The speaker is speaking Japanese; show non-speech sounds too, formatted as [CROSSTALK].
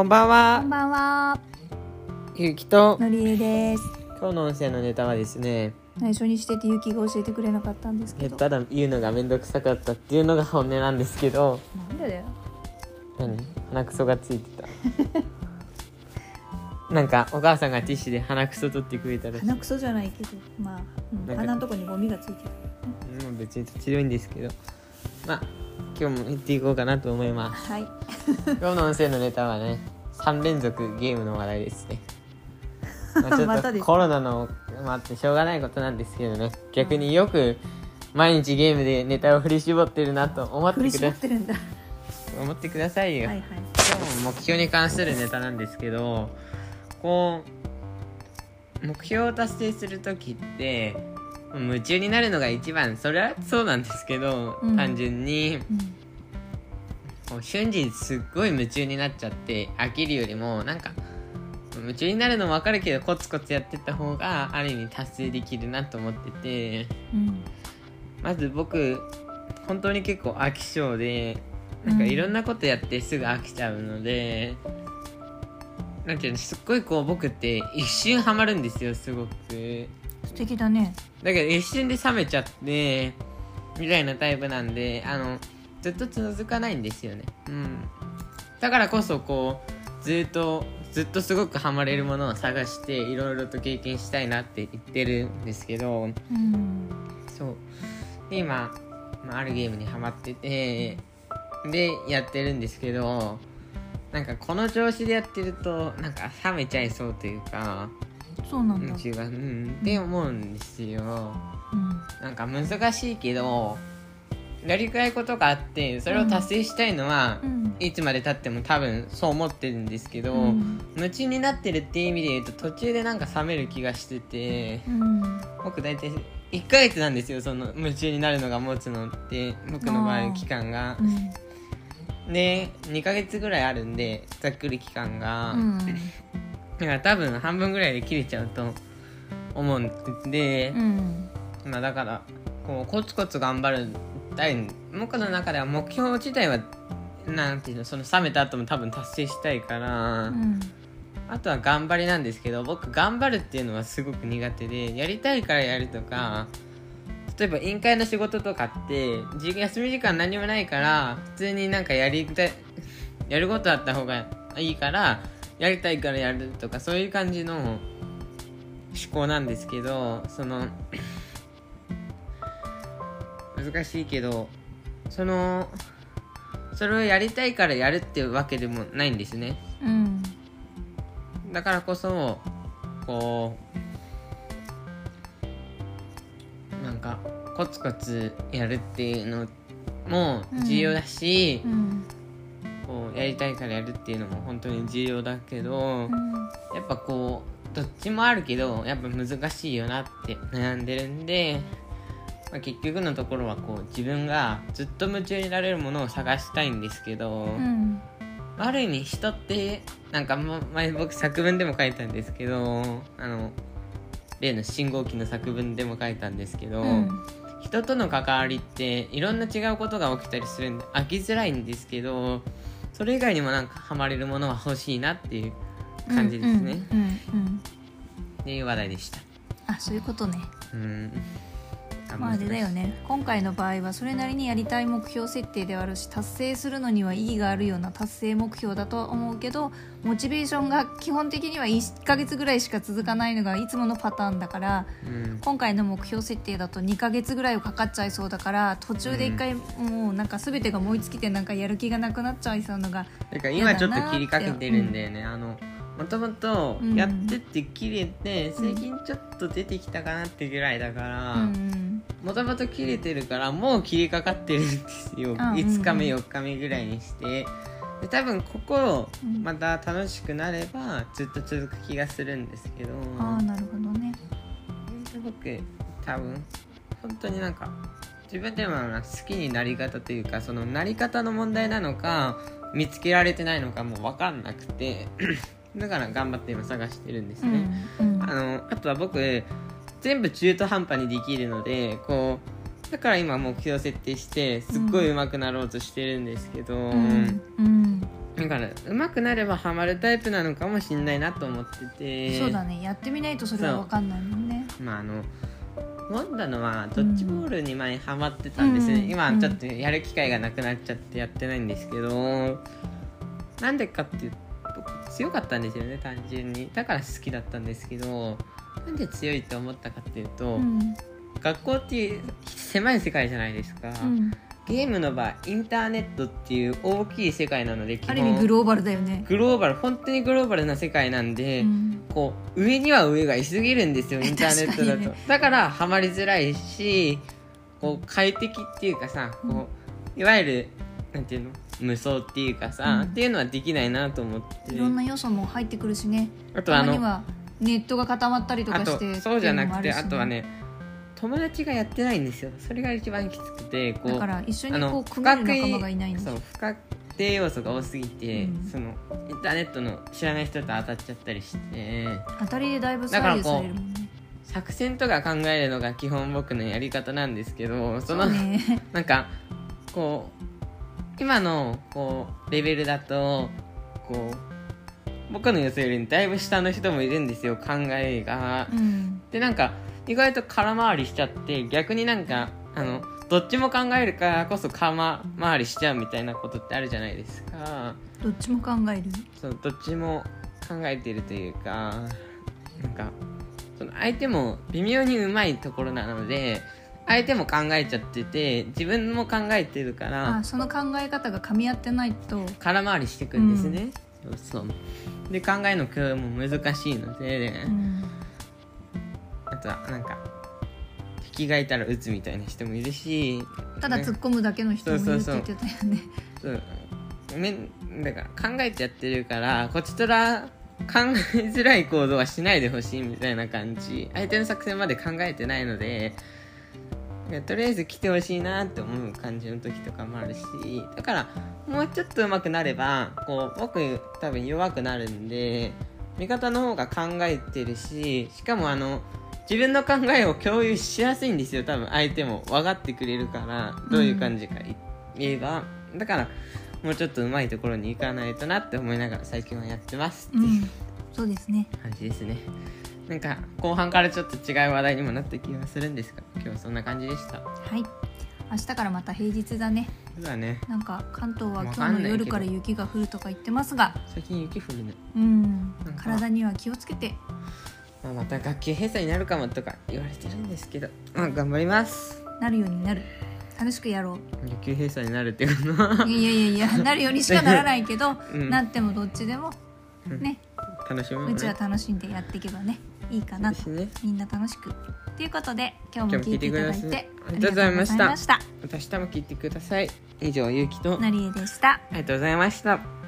こんばんこはん、ばんは、ゆうきとのりえです。今日の音声のネタはですね、内緒にしててゆきが教えてくれなかったんですけど。ただ言うのがめんどくさかったっていうのが [LAUGHS] 本音なんですけど、なんでだよ。何？鼻くそがついてた。[LAUGHS] なんかお母さんがティッシュで鼻くそ取ってくれたらしい鼻くそじゃないけど、まあ、うんなんか鼻のとこにゴミがついてる。もう別にどっちでもいいんですけど、まあ今日も行っていこうかなと思います。はい。今日の音声のネタはね3連続ゲームの話題ですね、[LAUGHS] まあ、ちょっとコロナのもあってしょうがないことなんですけどね逆によく毎日ゲームでネタを振り絞ってるなと思って振りくだ絞ってるんだ。は思ってくださいよ、いはい。今日も目標に関するネタなんですけどこう目標を達成する時って夢中になるのが一番それはそうなんですけど、うん単純にうん。瞬時にすっごい夢中になっちゃって飽きるよりもなんか夢中になるのも分かるけどコツコツやってった方がある意味達成できるなと思っててうん。まず僕本当に結構飽き性でなんかいろんなことやってすぐ飽きちゃうので、なんていうのすっごいこう僕って一瞬ハマるんですよすごく素敵だね。だけど一瞬で冷めちゃってみたいなタイプなんであのずっと続かないんですよねうんだからこそこうずっとずっとすごくハマれるものを探していろいろと経験したいなって言ってるんですけどうん。そうで今、まあ、あるゲームにハマっててでやってるんですけどなんかこの調子でやってるとなんか冷めちゃいそうというかそうなんだ。違う、うん、って思うんですようん。なんか難しいけどやりたいことがあってそれを達成したいのは、うん。いつまでたっても多分そう思ってるんですけど、うん夢中になってるっていう意味で言うと途中でなんか冷める気がしててうん。僕大体1ヶ月なんですよその夢中になるのが持つのって僕の場合期間がうん。で2ヶ月ぐらいあるんでざっくり期間が、うん。だから多分半分ぐらいで切れちゃうと思うんで、うん。まあだからこうコツコツ頑張るたい僕の中では目標自体はなんていうのその冷めた後も多分達成したいから、うん。あとは頑張りなんですけど僕頑張るっていうのはすごく苦手でやりたいからやるとか例えば委員会の仕事とかって休み時間何もないから普通になんかやりたいやることあった方がいいからやりたいからやるとかそういう感じの思考なんですけどその難しいけどそのそれをやりたいからやるっていうわけでもないんですねうん。だからこそこうなんかコツコツやるっていうのも重要だしう、ん。こうやりたいからやるっていうのも本当に重要だけど、うん。やっぱこうどっちもあるけどやっぱ難しいよなって悩んでるんで、まあ、結局のところはこう自分がずっと夢中になれるものを探したいんですけど、うん。ある意味人ってなんかま前僕作文でも書いたんですけどあの例の信号機の作文でも書いたんですけど、うん。人との関わりっていろんな違うことが起きたりするんで飽きづらいんですけどそれ以外にもなんかハマれるものは欲しいなっていう感じですね、うん。うん。うん。っていう話題でしたあ、そういうことね。うんまああれだよね。今回の場合はそれなりにやりたい目標設定ではあるし達成するのには意義があるような達成目標だとは思うけどモチベーションが基本的には1ヶ月ぐらいしか続かないのがいつものパターンだからうん。今回の目標設定だと2ヶ月ぐらいかかっちゃいそうだから途中で一回もうなんか全てが燃え尽きてなんかやる気がなくなっちゃいそうのがだから今ちょっと切りかけてるんだよね、あのもともとうん。やってって切れて、最近ちょっと出てきたかなってぐらいだから、うんもともと切れてるからもう切りかかってるんですよ、あ5日目うん。4日目ぐらいにして。で多分ここうん。また楽しくなればずっと続く気がするんですけど。ああなるほどね。僕多分本当になんか自分でも好きになり方というかそのなり方の問題なのか見つけられてないのかも分かんなくて。[CLEARS THROAT] だから頑張って今探してるんですうね、んうん。あのあとは僕全部中途半端にできるのでこうだから今目標設定してすっごい上手くなろうとしてるんですけど、うん。うん。だから上手くなればハマるタイプなのかもしんないなと思っててそうだね。やってみないとそれは分かんないもんね。まああの思ったのはドッジボールに前ハマってたんですね、うん。今ちょっとやる機会がなくなっちゃってやってないんですけどなんでかっていうと強かったんですよね単純に。だから好きだったんですけどなんで強いと思ったかっていうと、うん。学校っていう狭い世界じゃないですか、うん。ゲームの場合インターネットっていう大きい世界なので基ある意味グローバルだよね。グローバル本当にグローバルな世界なんで、うん。こう上には上がいすぎるんですよ [LAUGHS] インターネットだと、ねだからハマりづらいしこう快適っていうかさこういわゆるなんていうの？無双っていうかさ、うん。っていうのはできないなと思って。いろんな要素も入ってくるしね。あとあのネットが固まったりとかしてそうじゃなくてっていうのもるしあとはね友達がやってないんですよ。それが一番きつくてこうだから一緒にこう組める仲間がいないんそうだ不確定要素が多すぎて、うん。そのインターネットの知らない人と当たっちゃったりして。当たりでだいぶ左右されるもんね。作戦とか考えるのが基本僕のやり方なんですけどそのそうね。[LAUGHS] なんかこう今のこうレベルだとこう僕の予想よりだいぶ下の人もいるんですよ考えが。うん。でなんか意外と空回りしちゃって逆になんかあのどっちも考えるからこそ空回りしちゃうみたいなことってあるじゃないですか。どっちも考える？そうどっちも考えてるというかなんかその相手も微妙にうまいところなので相手も考えちゃってて自分も考えてるからあその考え方が噛み合ってないと。空回りしていくんですね、そう。そうで考えの共有も難しいので、うん。あとはなんか敵がいたら撃つみたいな人もいるしただ突っ込むだけの人もいるって言ってたよね。そう。めんだから考えてやってるからこちとら考えづらい行動はしないでほしいみたいな感じ。相手の作戦まで考えてないのでとりあえず来てほしいなって思う感じの時とかもあるしだからもうちょっと上手くなればこう僕多分弱くなるんで味方の方が考えてるししかもあの自分の考えを共有しやすいんですよ多分相手も。分かってくれるからどういう感じか言えば、だからもうちょっと上手いところに行かないとなって思いながら最近はやってます。ってういうん。そうですね。感じですね、なんか後半からちょっと違う話題にもなった気がするんですが今日はそんな感じでした。はい。明日からまた平日だね。そうだね。なんか関東は今日の夜から雪が降るとか言ってますが。最近雪降るね、うん。体には気をつけて。まあ、また学級閉鎖になるかもとか言われてるんですけど。まあ頑張ります。なるようになる。楽しくやろう。学級閉鎖になるっていうのは。いやいやいやなるようにしかならないけど、[LAUGHS] うん。なってもどっちでも。ね、楽しみうちは楽しんでやっていけばねいいかなと。ね。みんな楽しく。ということで今日も聞いてい。ただいてありがとうございました。また。明日も聞いてください。以上ゆうきとあなりえでした。りがとうございました